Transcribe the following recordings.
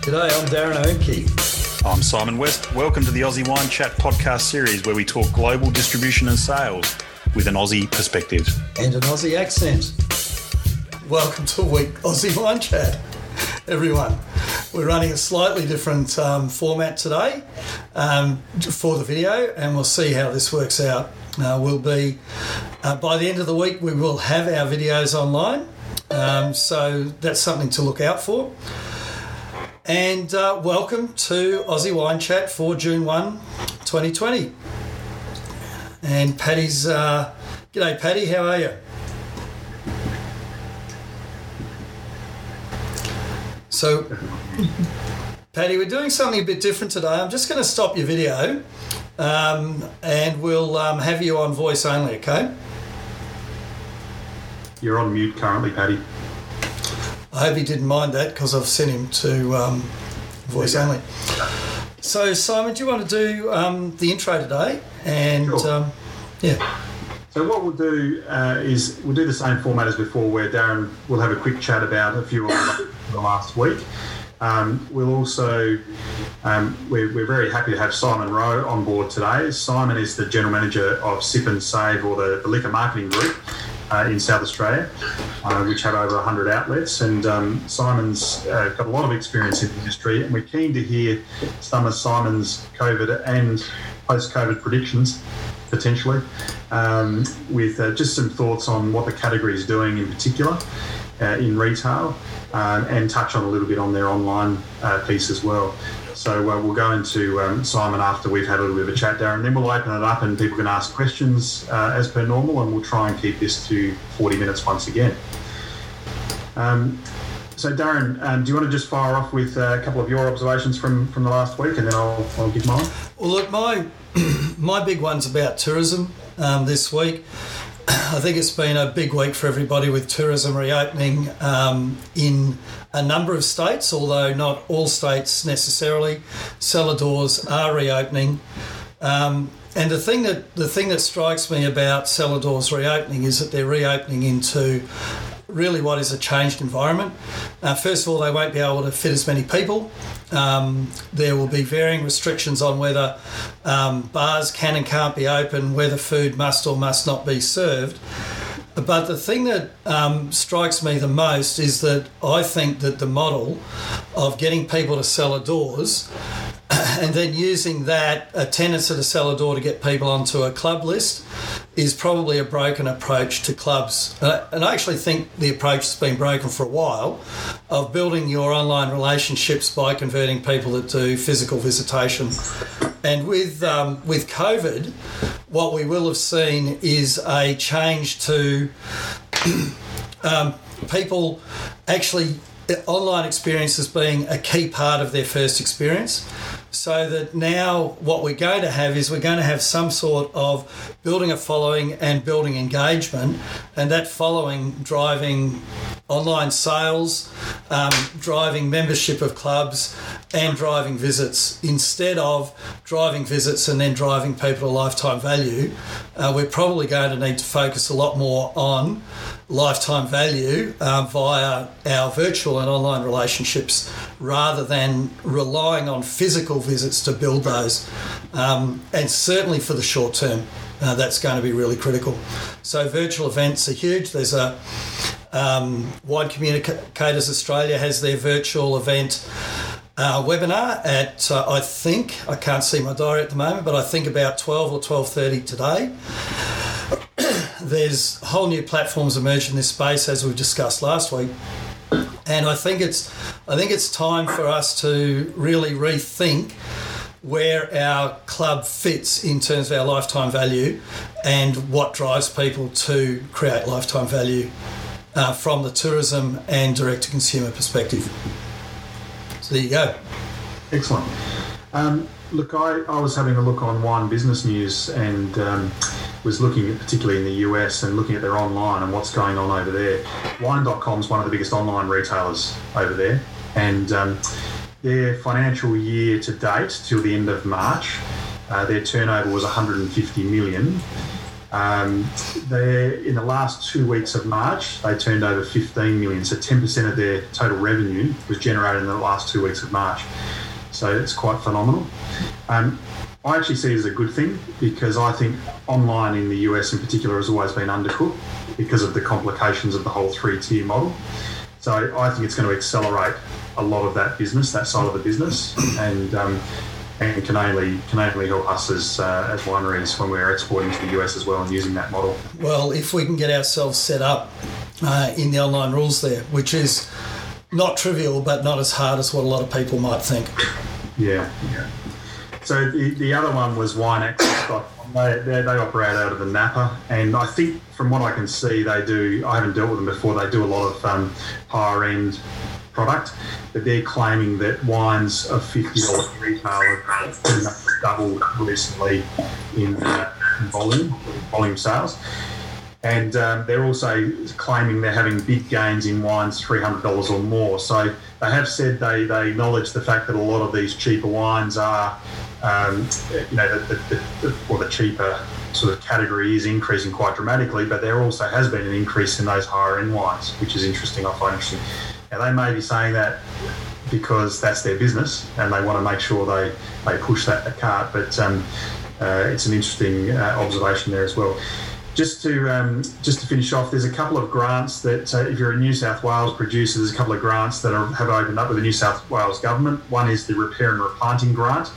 G'day, I'm Darren Oemcke. I'm Simon West. Welcome to the Aussie Wine Chat podcast series where we talk global distribution and sales with an Aussie perspective. And an Aussie accent. Welcome to a week Aussie Wine Chat, everyone. We're running a slightly different um, format today um, for the video, and we'll see how this works out. Uh, we'll be, uh, by the end of the week, we will have our videos online. Um, so that's something to look out for. And uh, welcome to Aussie Wine Chat for June 1, 2020. And Paddy's, uh, g'day Paddy, how are you? So, Paddy, we're doing something a bit different today. I'm just going to stop your video um, and we'll um, have you on voice only, okay? You're on mute currently, Paddy. I hope he didn't mind that because I've sent him to um, voice Yeah. only. So, Simon, do you want to do um, the intro today? And Sure. um, yeah, So what we'll do uh, is we'll do the same format as before, where Darren will have a quick chat about a few of the last week. Um, we'll also um, we're, we're very happy to have Simon Rowe on board today. Simon is the general manager of Sip and Save, or the, the liquor marketing group uh, in South Australia, uh, which have over 100 outlets. And um, Simon's uh, got a lot of experience in the industry, and we're keen to hear some of Simon's COVID and post-COVID predictions potentially, um, with uh, just some thoughts on what the category is doing in particular uh, in retail, uh, and touch on a little bit on their online piece as well. So uh, we'll go into um, Simon after we've had a little bit of a chat, Darren. Then we'll open it up and people can ask questions uh, as per normal, and we'll try and keep this to 40 minutes once again. Um, so, Darren, um, do you want to just fire off with uh, a couple of your observations from, from the last week, and then I'll, I'll give mine? Well, look, my my big one's about tourism um, this week. I think it's been a big week for everybody with tourism reopening um, in a number of states, although not all states necessarily. Cellar doors are reopening. Um, and the thing that the thing that strikes me about cellar doors reopening is that they're reopening into really what is a changed environment. Uh, first of all, they won't be able to fit as many people. Um, there will be varying restrictions on whether um, bars can and can't be open, whether food must or must not be served. But the thing that um, strikes me the most is that I think that the model of getting people to cellar doors and then using that attendance at a cellar door to get people onto a club list is probably a broken approach to clubs. Uh, and I actually think the approach has been broken for a while of building your online relationships by converting people that do physical visitation. And with um, with COVID, what we will have seen is a change to um, people actually online experiences being a key part of their first experience. So that now what we're going to have is we're going to have some sort of building a following and building engagement, and that following driving online sales, um, driving membership of clubs, and driving visits instead of driving visits and then driving people to lifetime value. Uh, we're probably going to need to focus a lot more on lifetime value uh, via our virtual and online relationships rather than relying on physical visits to build those. Um, and certainly for the short term, uh, that's going to be really critical. So virtual events are huge. There's a um, Wine Communicators Australia has their virtual event uh, webinar at uh, I think I can't see my diary at the moment, but I think about twelve or twelve thirty today. There's whole new platforms emerged in this space as we discussed last week, and I think it's I think it's time for us to really rethink where our club fits in terms of our lifetime value and what drives people to create lifetime value uh, from the tourism and direct to consumer perspective. So there you go. Excellent. Um, look, I, I was having a look on Wine Business News and um, was looking at, particularly in the US and looking at their online and what's going on over there. Wine.com is one of the biggest online retailers over there. And um, their financial year to date, till the end of March, uh, their turnover was 150 million. Um, they in the last two weeks of March, they turned over 15 million. So 10% of their total revenue was generated in the last two weeks of March. So it's quite phenomenal. Um, I actually see it as a good thing because I think online in the US in particular has always been undercooked because of the complications of the whole three tier model. So I think it's going to accelerate a lot of that business, that side of the business, and um, and can only can only help us as uh, as wineries when we're exporting to the US as well and using that model. Well, if we can get ourselves set up uh, in the online rules there, which is not trivial, but not as hard as what a lot of people might think. Yeah, yeah. So the, the other one was WineAccess.com. They, they, operate out of the Napa, and I think from what I can see, they do. I haven't dealt with them before. They do a lot of um, higher end product, but they're claiming that wines of fifty dollars retail have doubled recently in, uh, volume volume sales. And um, they're also claiming they're having big gains in wines $300 or more. So they have said they, they acknowledge the fact that a lot of these cheaper wines are, um, you know, the, the, the, or the cheaper sort of category is increasing quite dramatically, but there also has been an increase in those higher end wines, which is interesting. I find interesting. Now they may be saying that because that's their business and they want to make sure they, they push that cart, but um, uh, it's an interesting uh, observation there as well just to um, just to finish off, there's a couple of grants that uh, if you're a New South Wales producer, there's a couple of grants that are, have opened up with the New South Wales government. One is the repair and replanting grant,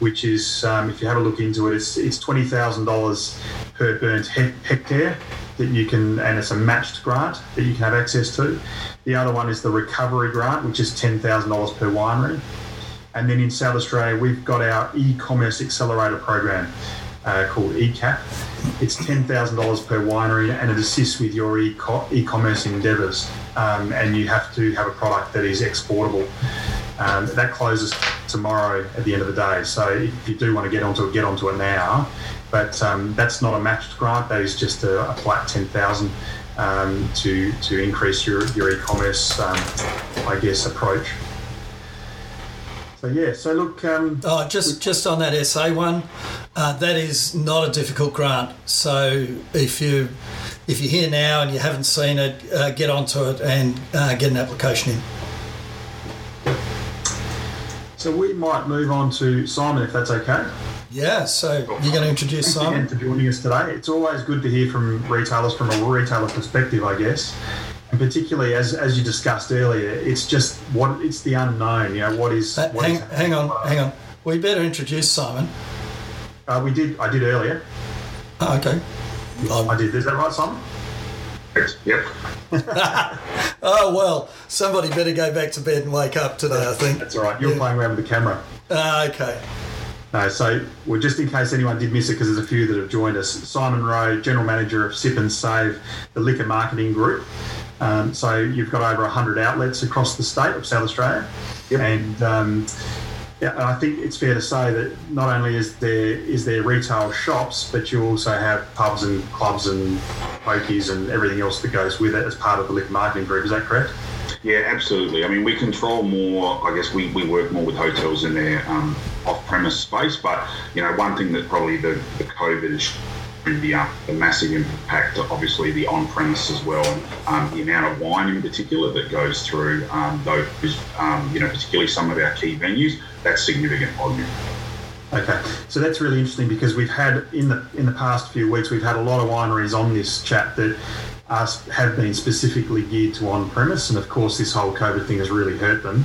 which is um, if you have a look into it, it's it's twenty thousand dollars per burnt he- hectare that you can, and it's a matched grant that you can have access to. The other one is the recovery grant, which is ten thousand dollars per winery. And then in South Australia, we've got our e-commerce accelerator program uh, called ECAP it's $10,000 per winery and it assists with your e-commerce endeavours. Um, and you have to have a product that is exportable. Um, that closes tomorrow at the end of the day. So if you do want to get onto it, get onto it now. But um, that's not a matched grant. That is just a, a flat 10,000 um, to to increase your your e-commerce, um, I guess, approach. So yeah, so look. Um, oh, just just on that SA one, uh, that is not a difficult grant. So if you if you're here now and you haven't seen it, uh, get onto it and uh, get an application in. So we might move on to Simon, if that's okay. Yeah, so you're going to introduce Thanks Simon. For joining us today. It's always good to hear from retailers from a retailer perspective, I guess and particularly as, as you discussed earlier, it's just what it's the unknown. You know, what is? Uh, what hang, is hang on, hang on. We better introduce Simon. Uh, we did. I did earlier. Oh, okay. Um, I did. Is that right, Simon? Yep. oh well, somebody better go back to bed and wake up today. I think that's all right. You're yeah. playing around with the camera. Uh, okay. No, so well, just in case anyone did miss it, because there's a few that have joined us. Simon Rowe, General Manager of Sip and Save, the liquor marketing group. Um, so you've got over 100 outlets across the state of South Australia. Yep. And um, yeah, I think it's fair to say that not only is there is there retail shops, but you also have pubs and clubs and pokies and everything else that goes with it as part of the liquor marketing group. Is that correct? Yeah, absolutely. I mean, we control more. I guess we, we work more with hotels in their um, off-premise space. But you know, one thing that probably the, the COVID the massive impact, obviously, the on premise as well, um, the amount of wine in particular that goes through um, those, um, you know, particularly some of our key venues, that's significant volume. Okay, so that's really interesting because we've had in the in the past few weeks we've had a lot of wineries on this chat that are, have been specifically geared to on premise, and of course this whole COVID thing has really hurt them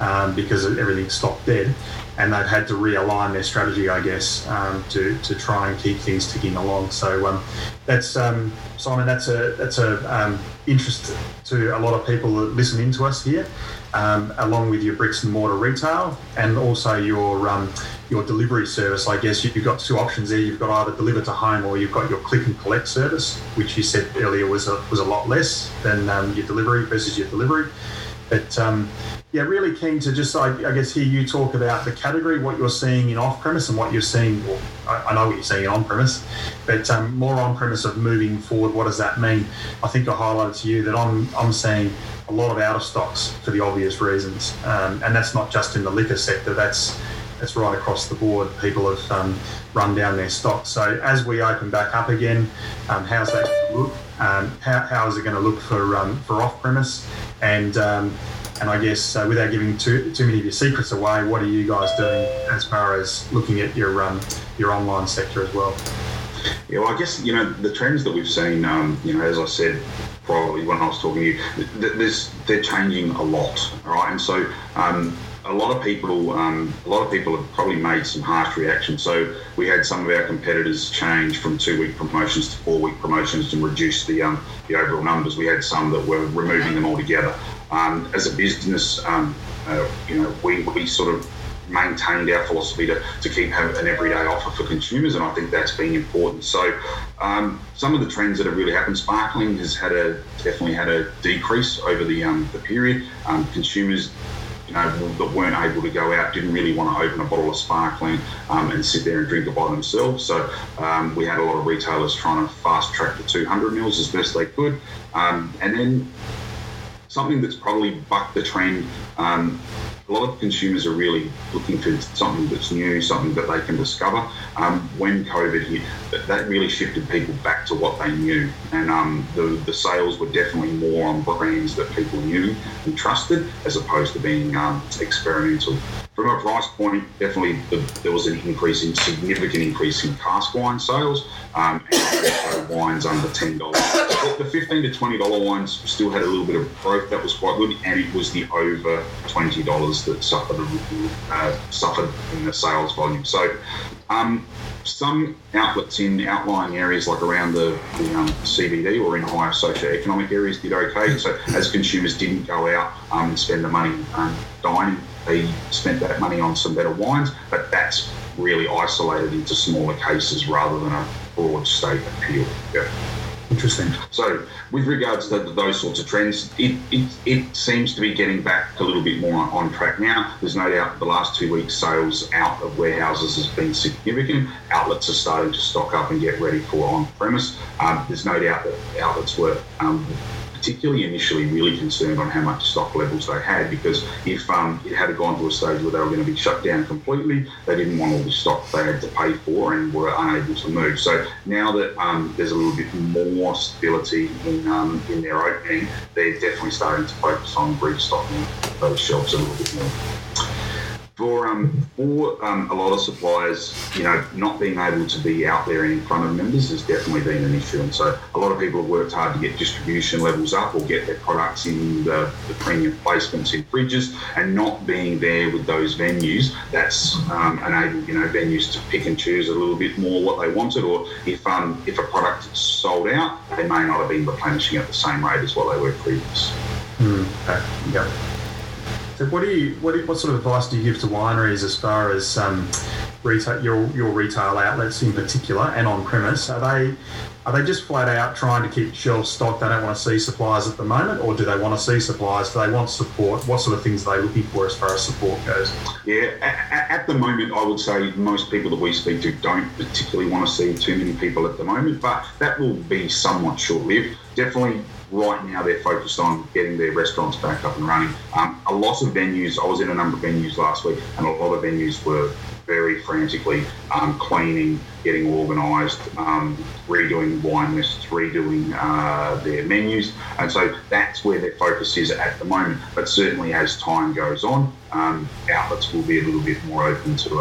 um, because everything stopped dead and they've had to realign their strategy, I guess, um, to, to try and keep things ticking along. So um, that's um, Simon. That's a that's a um, interest to a lot of people that listen in to us here, um, along with your bricks and mortar retail and also your um, your delivery service. I guess you've got two options there. You've got either deliver to home or you've got your click and collect service, which you said earlier was a, was a lot less than your delivery versus your delivery. But um, yeah, really keen to just, I, I, guess, hear you talk about the category, what you're seeing in off premise and what you're seeing. Well, I, I, know what you're seeing in on premise, but um, more on premise of moving forward. What does that mean? I think I highlighted to you that I'm, I'm seeing a lot of out of stocks for the obvious reasons. Um, and that's not just in the liquor sector, that's it's right across the board. People have um, run down their stock. So as we open back up again, um, how's that look? Um, how, how is it going to look for um, for off premise? And um, and I guess uh, without giving too too many of your secrets away, what are you guys doing as far as looking at your um, your online sector as well? Yeah, well, I guess you know the trends that we've seen. You know, as I said probably when I was talking to you, they're changing a lot, right, and so. Um, a lot of people, um, a lot of people have probably made some harsh reactions. So we had some of our competitors change from two-week promotions to four-week promotions and reduce the um, the overall numbers. We had some that were removing them altogether. Um, as a business, um, uh, you know, we, we sort of maintained our philosophy to, to keep an everyday offer for consumers, and I think that's been important. So, um, some of the trends that have really happened, sparkling has had a definitely had a decrease over the um, the period. Um, consumers. You know, that weren't able to go out didn't really want to open a bottle of sparkling um, and sit there and drink it by themselves. So um, we had a lot of retailers trying to fast track the 200 mils as best they could. Um, and then something that's probably bucked the trend um, a lot of consumers are really looking for something that's new, something that they can discover. Um, when COVID hit, that really shifted people back to what they knew, and um, the the sales were definitely more on brands that people knew and trusted, as opposed to being um, experimental. From a price point, definitely the, there was an increase in significant increase in cask wine sales, um, and wines under ten dollars. The fifteen to twenty dollar wines still had a little bit of growth that was quite good, and it was the over twenty dollars that suffered uh, suffered in the sales volume. So. Um, some outlets in outlying areas like around the, the um, CBD or in higher socio-economic areas did okay. So as consumers didn't go out um, and spend the money um, dining, they spent that money on some better wines, but that's really isolated into smaller cases rather than a broad state appeal. Yeah. Interesting. So, with regards to those sorts of trends, it, it, it seems to be getting back a little bit more on track now. There's no doubt the last two weeks' sales out of warehouses has been significant. Outlets are starting to stock up and get ready for on premise. Um, there's no doubt that outlets were um, particularly initially really concerned on how much stock levels they had because if um, it had gone to a stage where they were going to be shut down completely, they didn't want all the stock they had to pay for and were unable to move. So now that um, there's a little bit more stability in, um, in their opening, they're definitely starting to focus on restocking those shelves a little bit more for um, for um, a lot of suppliers, you know, not being able to be out there in front of members has definitely been an issue. And so a lot of people have worked hard to get distribution levels up or get their products in the, the premium placements in fridges, and not being there with those venues. That's um, enabled you know venues to pick and choose a little bit more what they wanted, or if um, if a product sold out, they may not have been replenishing at the same rate as what they were previous. Mm, okay. Yep. So what do you what, what sort of advice do you give to wineries as far as um, retail your your retail outlets in particular and on premise? Are they are they just flat out trying to keep shelves stocked? They don't want to see suppliers at the moment, or do they want to see suppliers? Do they want support? What sort of things are they looking for as far as support goes? Yeah, at, at the moment, I would say most people that we speak to don't particularly want to see too many people at the moment, but that will be somewhat short lived. Definitely right now they're focused on getting their restaurants back up and running. Um, a lot of venues, I was in a number of venues last week, and a lot of venues were very frantically um, cleaning, getting organised, um, redoing wine lists, redoing uh, their menus, and so that's where their focus is at the moment. But certainly, as time goes on, um, outlets will be a little bit more open to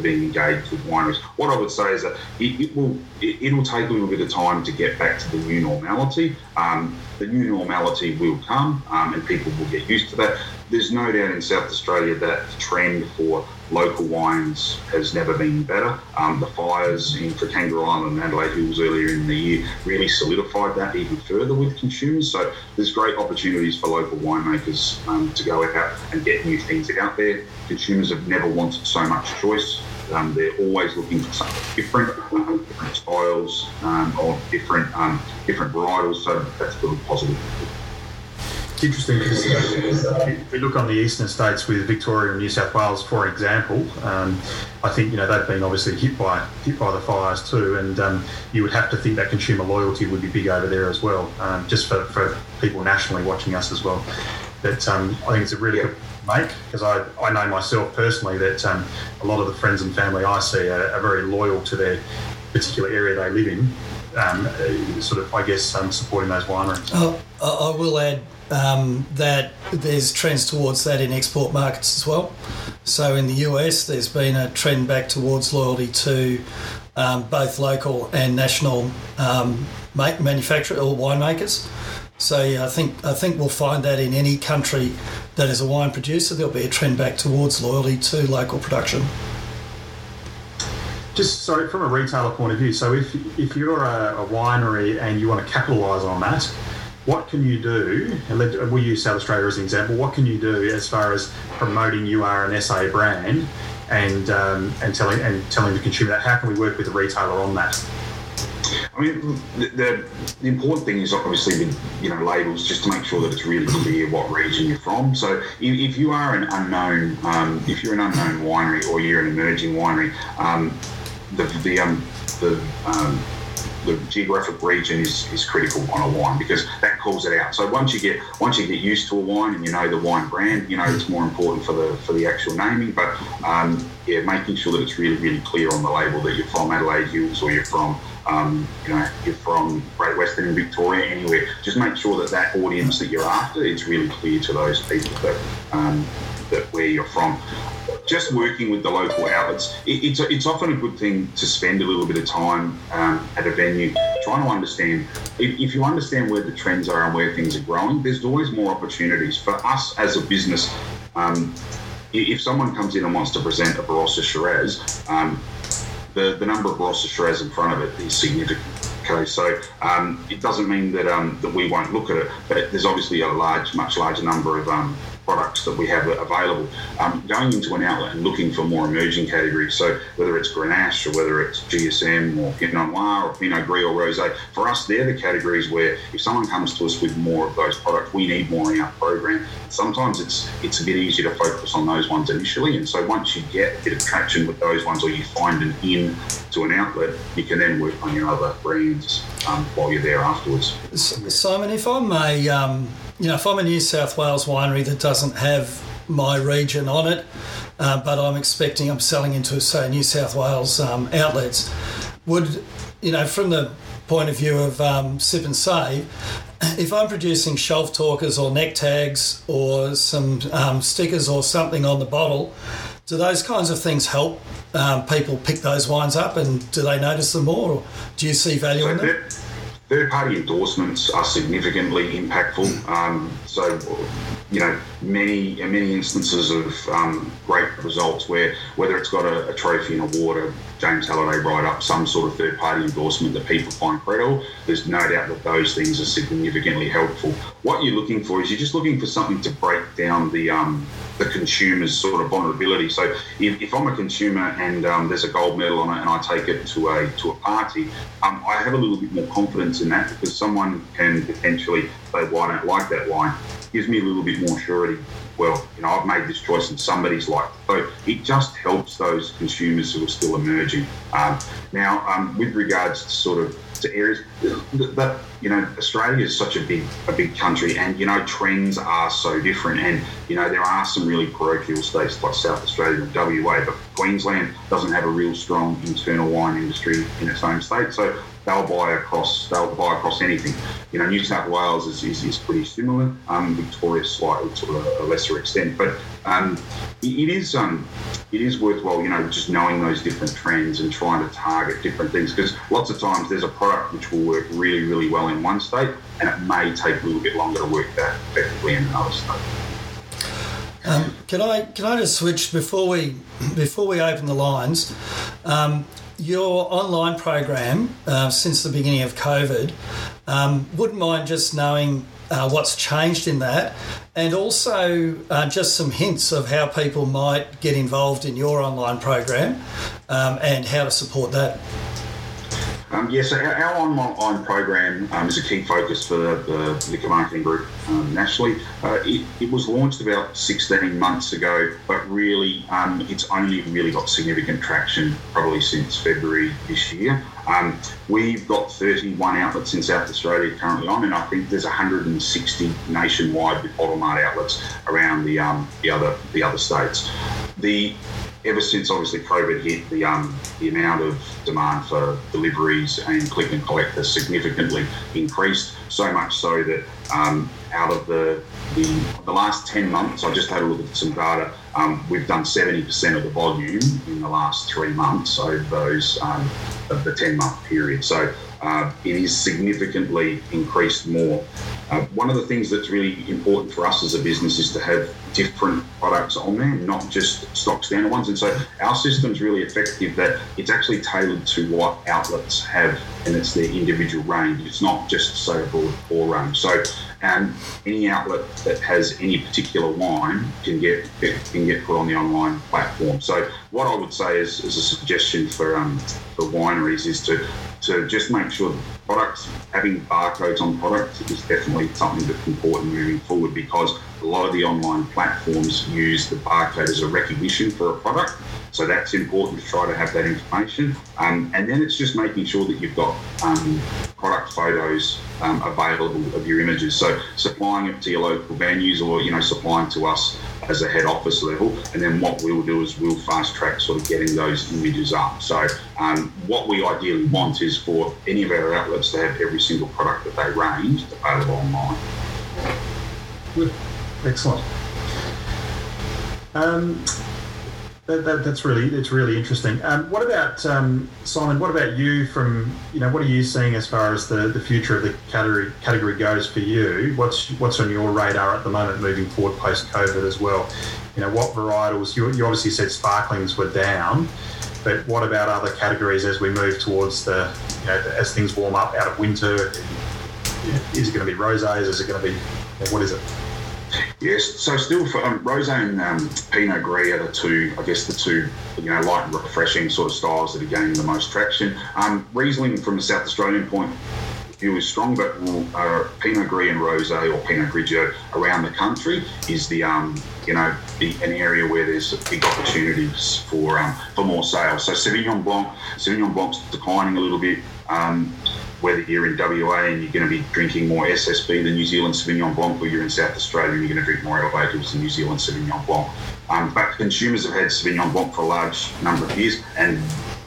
being engaged with wineries. What I would say is that it, it will it, will take a little bit of time to get back to the new normality. Um, the new normality will come, um, and people will get used to that. There's no doubt in South Australia that the trend for local wines has never been better. Um, the fires in Kangaroo Island and Adelaide Hills earlier in the year really solidified that even further with consumers. So there's great opportunities for local winemakers um, to go out and get new things out there. Consumers have never wanted so much choice. Um, they're always looking for something different, um, different styles um, or different um, different varietals. So that's really positive. It's interesting because if we look on the eastern states with Victoria and New South Wales, for example, um, I think you know they've been obviously hit by hit by the fires too, and um, you would have to think that consumer loyalty would be big over there as well, um, just for, for people nationally watching us as well. that um, I think it's a really good make because I, I know myself personally that um, a lot of the friends and family I see are, are, very loyal to their particular area they live in. Um, sort of, I guess, supporting those wineries. Oh, I will add um, that there's trends towards that in export markets as well. So in the US, there's been a trend back towards loyalty to um, both local and national um, manufacturer or winemakers. So yeah, I think I think we'll find that in any country that is a wine producer, there'll be a trend back towards loyalty to local production. Just so from a retailer point of view, so if if you're a, a winery and you want to capitalise on that, what can you do? And let, we'll use South Australia as an example. What can you do as far as promoting you are an SA brand and um, and telling and telling the consumer that? How can we work with the retailer on that? I mean, the, the, the, important thing is obviously with you know labels, just to make sure that it's really clear what region you're from. So if, if you are an unknown, um, if you're an unknown winery or you're an emerging winery, um, the the um, the um, the geographic region is, is critical on a wine because that calls it out. So once you get once you get used to a wine and you know the wine brand, you know it's more important for the for the actual naming. But um, yeah, making sure that it's really really clear on the label that you're from Adelaide Hills or you're from um, you know you're from Great Western Victoria anywhere. Just make sure that that audience that you're after it's really clear to those people that um, that where you're from just working with the local outlets, it, it's, it's often a good thing to spend a little bit of time um, at a venue trying to understand. If, if, you understand where the trends are and where things are growing, there's always more opportunities. For us as a business, um, if someone comes in and wants to present a Barossa Shiraz, um, the, the number of Barossa Shiraz in front of it is significant. Okay, so um, it doesn't mean that um, that we won't look at it, but there's obviously a large, much larger number of um, products that we have available. Um, going into an outlet and looking for more emerging categories, so whether it's Grenache or whether it's GSM or Pinot Noir or Pinot Gris or Rosé, for us, they're the categories where if someone comes to us with more of those products, we need more in our program. Sometimes it's it's a bit easier to focus on those ones initially, and so once you get a bit of traction with those ones or you find an in to an outlet, you can then work on your other brands um, while you're there afterwards. Simon, if I may. Um you know, if I'm a New South Wales winery that doesn't have my region on it, uh, but I'm expecting I'm selling into, say, New South Wales um, outlets, would, you know, from the point of view of um, sip and save, if I'm producing shelf talkers or neck tags or some um, stickers or something on the bottle, do those kinds of things help um, people pick those wines up and do they notice them more? Or do you see value in them? Third party endorsements are significantly impactful. Um, so, you know, many many instances of um, great results where whether it's got a, a trophy, and award, a James Halliday write up, some sort of third party endorsement that people find credible, there's no doubt that those things are significantly helpful. What you're looking for is you're just looking for something to break down the um, the consumer's sort of vulnerability. So if, if I'm a consumer and um, there's a gold medal on it and I take it to a to a party, um, I have a little bit more confidence in that because someone can potentially say, "Well, I don't like that wine." Gives me a little bit more surety. Well, you know, I've made this choice and somebody's liked. So it just helps those consumers who are still emerging. Um, now, um, with regards to sort of to areas that you know Australia is such a big a big country and you know trends are so different and you know there are some really parochial states like South Australia and WA but Queensland doesn't have a real strong internal wine industry in its own state so they'll buy across they'll buy across anything. You know, New South Wales is, is, is pretty similar. Um, Victoria slightly to a, a lesser extent, but um, it is um, it is worthwhile. You know, just knowing those different trends and trying to target different things because lots of times there's a product which will work really really well in one state, and it may take a little bit longer to work that effectively in another state. Um, can I can I just switch before we before we open the lines? Um, your online program uh, since the beginning of COVID. Um, wouldn't mind just knowing uh, what's changed in that, and also uh, just some hints of how people might get involved in your online program um, and how to support that. Um, yes, our, our online program um, is a key focus for the, the Marketing Group um, nationally. Uh, it, it, was launched about 16 months ago, but really um, it's only really got significant traction probably since February this year. Um, we've got 31 outlets in South Australia currently on, and I think there's 160 nationwide with Bottle outlets around the um, the other the other states. The ever since obviously COVID hit, the um, the amount of demand for deliveries and click and collect has significantly increased. So much so that um, out of the, the, the last 10 months, I just had a look at some data. Um, we've done 70% of the volume in the last three months over those um, of the 10 month period. So uh, it is significantly increased more. Uh, one of the things that's really important for us as a business is to have different products on there, not just stock standard ones. And so our system's really effective that it's actually tailored to what outlets have and it's their individual range. It's not just a broad core range. So um, any outlet that has any particular wine can get can get put on the online platform. So what I would say is, is a suggestion for um, for wineries is to to just make sure products having barcodes on products is definitely something that's important moving forward because a lot of the online platforms use the barcode as a recognition for a product. So that's important to try to have that information. Um, and then it's just making sure that you've got um, product photos um, available of your images. So supplying it to your local venues or, you know, supplying to us as a head office level. And then what we'll do is we'll fast track sort of getting those images up. So um, what we ideally want is for any of our outlets to have every single product that they range available online. Good. Excellent. Um, that, that, that's really it's really interesting. Um, what about um, Simon? What about you? From you know, what are you seeing as far as the, the future of the category category goes for you? What's what's on your radar at the moment, moving forward post COVID as well? You know, what varietals? You, you obviously said sparklings were down, but what about other categories as we move towards the you know as things warm up out of winter? Is it going to be rosés? Is it going to be what is it? Yes, so still for um, Rosé and um, Pinot Gris are the two, I guess, the two, you know, light and refreshing sort of styles that are gaining the most traction. Um, Riesling, from the South Australian point view, is strong, but uh, Pinot Gris and Rosé or Pinot Grigio around the country is the, um, you know, the, an area where there's big opportunities for um, for more sales. So Sauvignon Blanc, Sauvignon Blanc's declining a little bit. Um, whether you're in WA and you're going to be drinking more SSB than New Zealand Sauvignon Blanc, or you're in South Australia and you're going to drink more elevators than New Zealand Sauvignon Blanc. Um, but consumers have had Sauvignon Blanc for a large number of years, and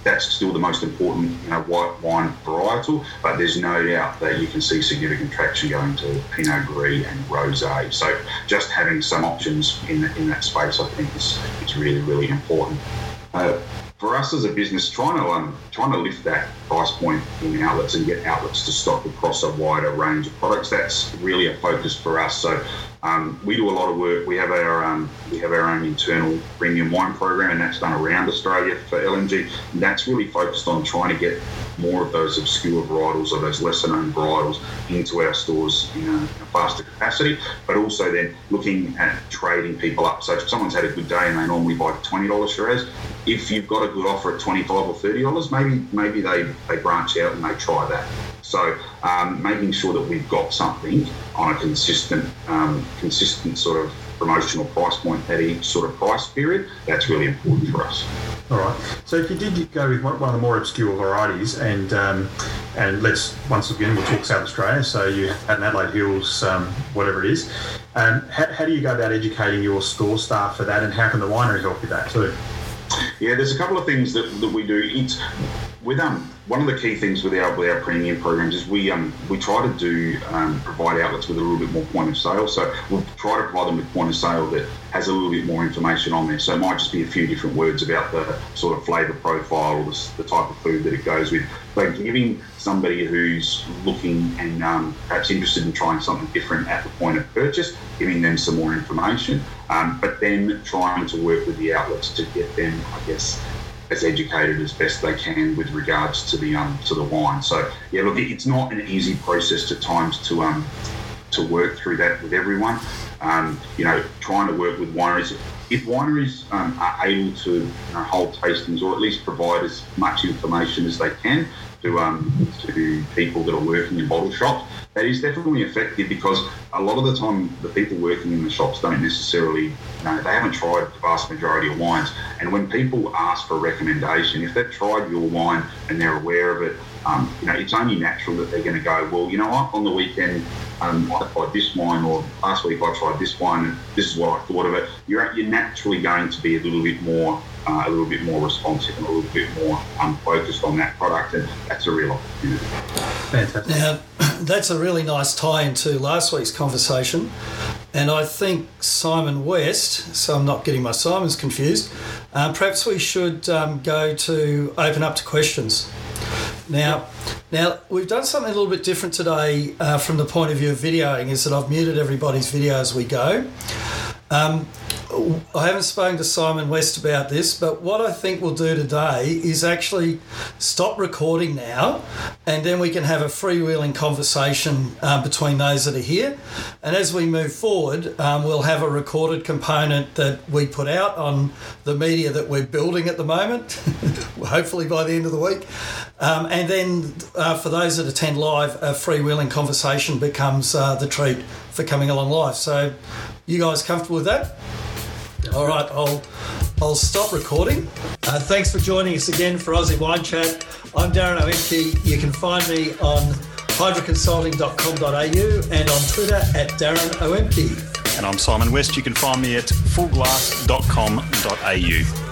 that's still the most important you know, white wine varietal. But there's no doubt that you can see significant traction going to Pinot Gris and Rosé. So just having some options in, in that space, I think, is, is really, really important. Uh, for us as a business, trying to um, trying to lift that price point in outlets and get outlets to stock across a wider range of products, that's really a focus for us. So um, we do a lot of work. We have our um, we have our own internal premium wine program, and that's done around Australia for LMG. And that's really focused on trying to get more of those obscure varietals or those lesser known varietals into our stores in a, in a, faster capacity, but also then looking at trading people up. So if someone's had a good day and they normally buy $20 Shiraz, if you've got a good offer at 25 or $30, maybe maybe they, they branch out and they try that. So um, making sure that we've got something on a consistent, um, consistent sort of promotional price point at each sort of price period, that's really important for us. All right. So if you did go with one of the more obscure varieties, and um, and let's once again we'll talk South Australia. So you had an Adelaide Hills, um, whatever it is. Um, how, how do you go about educating your store staff for that, and how can the winery help with that too? Yeah, there's a couple of things that, that we do. It's with um one of the key things with our with our premium programs is we um we try to do um, provide outlets with a little bit more point of sale. So we'll try to provide them with point of sale that has a little bit more information on there. So it might just be a few different words about the sort of flavour profile or the, the, type of food that it goes with. But giving somebody who's looking and um, perhaps interested in trying something different at the point of purchase, giving them some more information, um, but then trying to work with the outlets to get them, I guess, as educated as best they can with regards to the um, to the wine. So yeah, look, it's not an easy process at times to um to work through that with everyone. Um, you know, trying to work with wineries. if wineries um, are able to you know, hold tastings or at least provide as much information as they can to um, to people that are working in bottle shops, that is definitely effective because a lot of the time the people working in the shops don't necessarily, you know, they haven't tried the vast majority of wines. And when people ask for a recommendation, if they've tried your wine and they're aware of it, um, you know, it's only natural that they're going to go, well, you know what, on the weekend um, I tried this wine, or last week I tried this wine, and this is what I thought of it. You're, you're naturally going to be a little bit more, uh, a little bit more responsive and a little bit more um, focused on that product, and that's a real opportunity. Fantastic. Now, that's a really nice tie into last week's conversation. And I think Simon West, so I'm not getting my Simons confused, uh, perhaps we should um, go to open up to questions. Now, now we've done something a little bit different today uh, from the point of view of videoing. Is that I've muted everybody's video as we go. Um, I haven't spoken to Simon West about this, but what I think we'll do today is actually stop recording now, and then we can have a freewheeling conversation uh, between those that are here. And as we move forward, um, we'll have a recorded component that we put out on the media that we're building at the moment, hopefully by the end of the week. Um, and then uh, for those that attend live, a freewheeling conversation becomes uh, the treat for coming along live. So, you guys comfortable with that? All right, I'll I'll stop recording. Uh, thanks for joining us again for Aussie Wine Chat. I'm Darren Oemcke. You can find me on hydroconsulting.com.au and on Twitter at Darren Oemcke. And I'm Simon West. You can find me at fullglass.com.au.